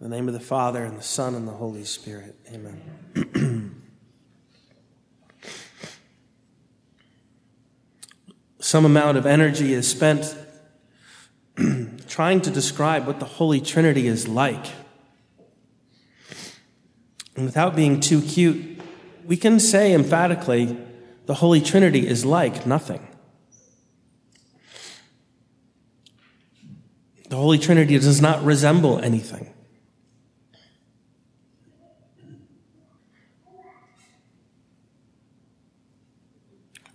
In the name of the Father, and the Son, and the Holy Spirit. Amen. Some amount of energy is spent trying to describe what the Holy Trinity is like. And without being too cute, we can say emphatically the Holy Trinity is like nothing. The Holy Trinity does not resemble anything.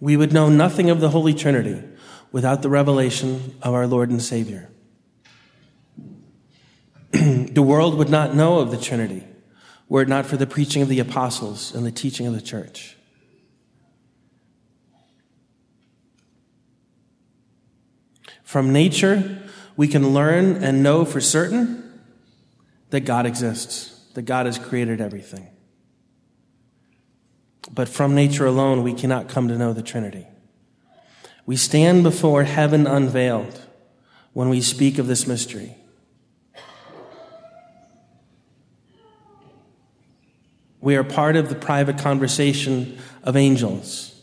We would know nothing of the Holy Trinity without the revelation of our Lord and Savior. the world would not know of the Trinity were it not for the preaching of the apostles and the teaching of the church. From nature, we can learn and know for certain that God exists, that God has created everything. But from nature alone, we cannot come to know the Trinity. We stand before heaven unveiled when we speak of this mystery. We are part of the private conversation of angels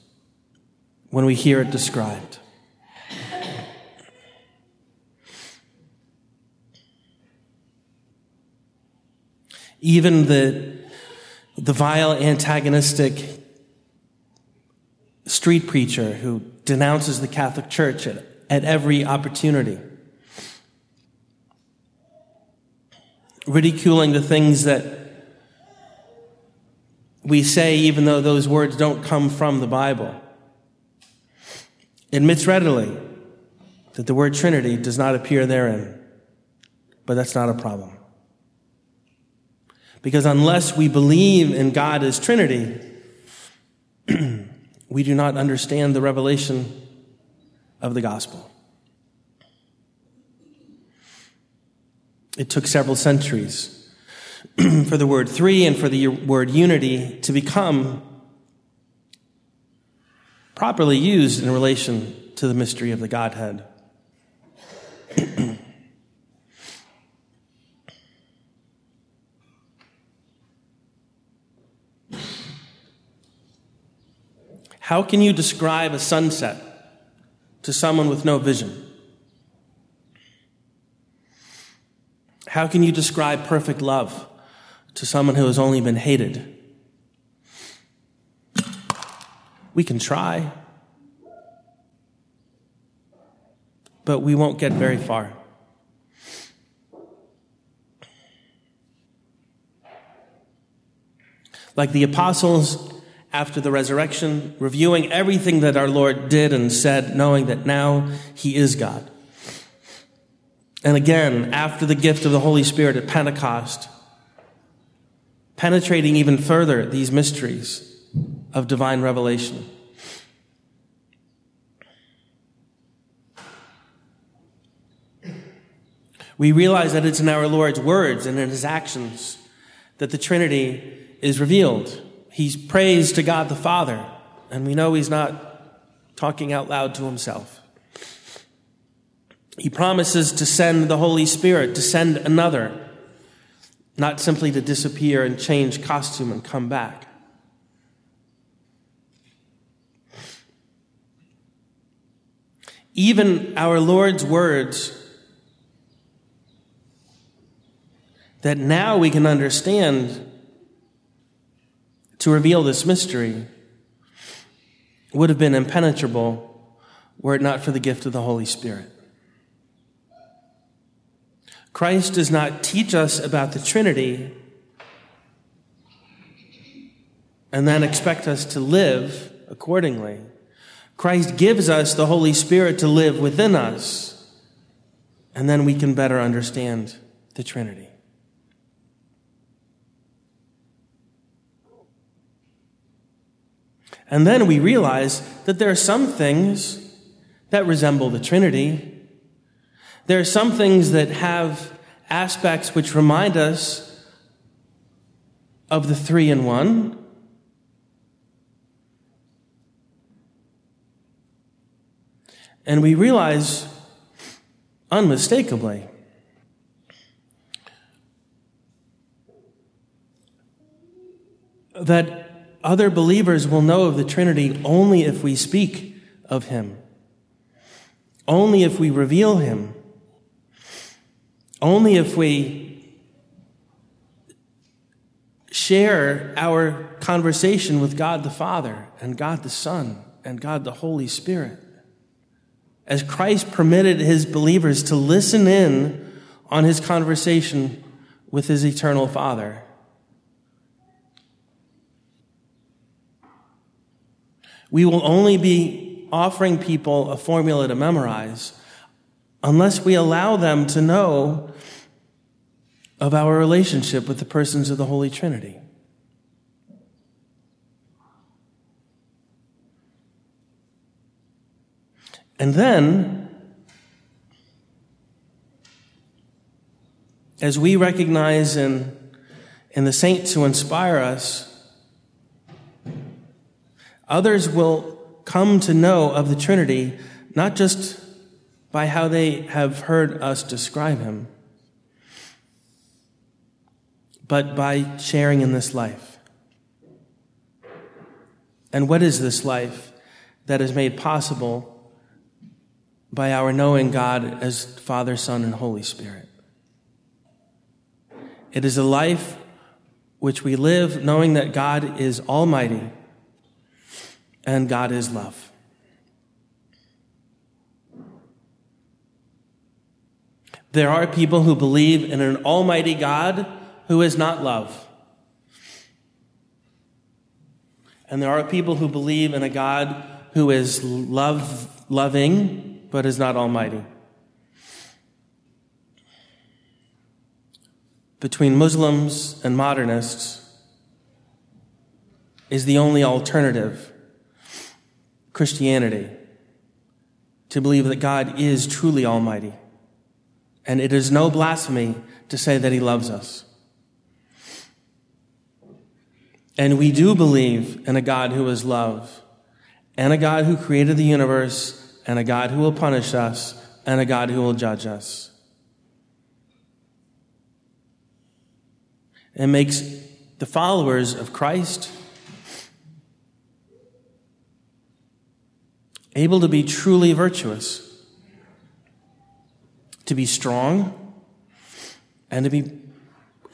when we hear it described. Even the, the vile, antagonistic street preacher who denounces the Catholic Church at, at every opportunity, ridiculing the things that we say, even though those words don't come from the Bible, admits readily that the word Trinity does not appear therein. But that's not a problem. Because unless we believe in God as Trinity, we do not understand the revelation of the gospel. It took several centuries for the word three and for the word unity to become properly used in relation to the mystery of the Godhead. How can you describe a sunset to someone with no vision? How can you describe perfect love to someone who has only been hated? We can try, but we won't get very far. Like the apostles after the resurrection, reviewing everything that our Lord did and said, knowing that now He is God. And again, after the gift of the Holy Spirit at Pentecost, penetrating even further these mysteries of divine revelation. We realize that it's in our Lord's words and in His actions that the Trinity is revealed he's praised to God the Father, and we know he's not talking out loud to himself. He promises to send the Holy Spirit, to send another, not simply to disappear and change costume and come back. Even our Lord's words that now we can understand to reveal this mystery would have been impenetrable were it not for the gift of the Holy Spirit. Christ does not teach us about the Trinity and then expect us to live accordingly. Christ gives us the Holy Spirit to live within us, and then we can better understand the Trinity. And then we realize that there are some things that resemble the Trinity. There are some things that have aspects which remind us of the three in one. And we realize unmistakably that other believers will know of the Trinity only if we speak of Him, only if we reveal Him, only if we share our conversation with God the Father and God the Son and God the Holy Spirit. As Christ permitted his believers to listen in on his conversation with his eternal Father. We will only be offering people a formula to memorize unless we allow them to know of our relationship with the persons of the Holy Trinity. And then, as we recognize in, in the saints who inspire us, others will come to know of the Trinity not just by how they have heard us describe him, but by sharing in this life. And what is this life that is made possible by our knowing God as Father, Son, and Holy Spirit? It is a life which we live knowing that God is almighty and God is love. There are people who believe in an almighty God who is not love. And there are people who believe in a God who is love loving but is not almighty. Between Muslims and modernists is the only alternative Christianity to believe that God is truly almighty. And it is no blasphemy to say that he loves us. And we do believe in a God who is love, and a God who created the universe, and a God who will punish us, and a God who will judge us. It makes the followers of Christ able to be truly virtuous to be strong, and to be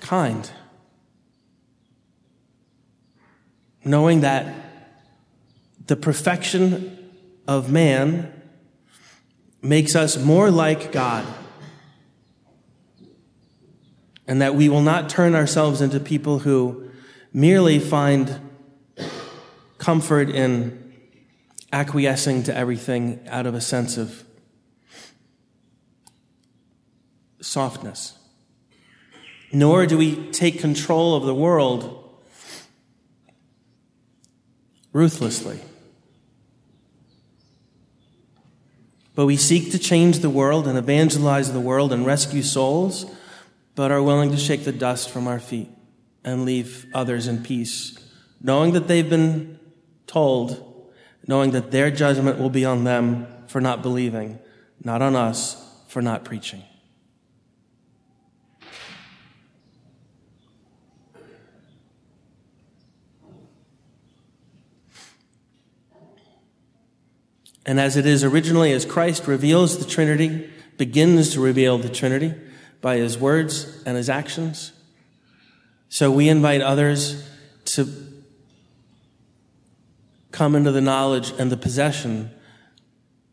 kind. Knowing that the perfection of man makes us more like God. And that we will not turn ourselves into people who merely find comfort in acquiescing to everything out of a sense of softness. Nor do we take control of the world ruthlessly. But we seek to change the world and evangelize the world and rescue souls, but are willing to shake the dust from our feet and leave others in peace, knowing that they've been told, knowing that their judgment will be on them for not believing, not on us for not preaching. And as it is originally, as Christ reveals the Trinity, begins to reveal the Trinity by his words and his actions, so we invite others to come into the knowledge and the possession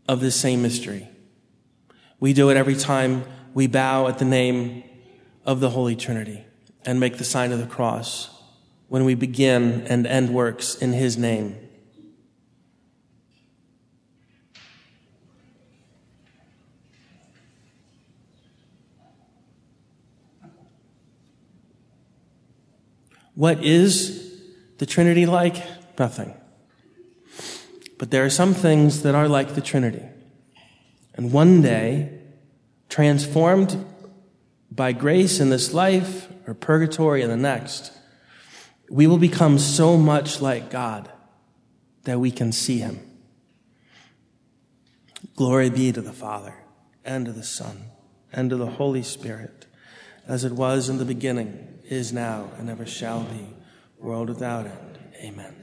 of this same mystery. We do it every time we bow at the name of the Holy Trinity and make the sign of the cross when we begin and end works in his name. What is the Trinity like? Nothing. But there are some things that are like the Trinity. And one day, transformed by grace in this life or purgatory in the next, we will become so much like God that we can see Him. Glory be to the Father, and to the Son, and to the Holy Spirit, as it was in the beginning is now, and ever shall be, world without end. Amen.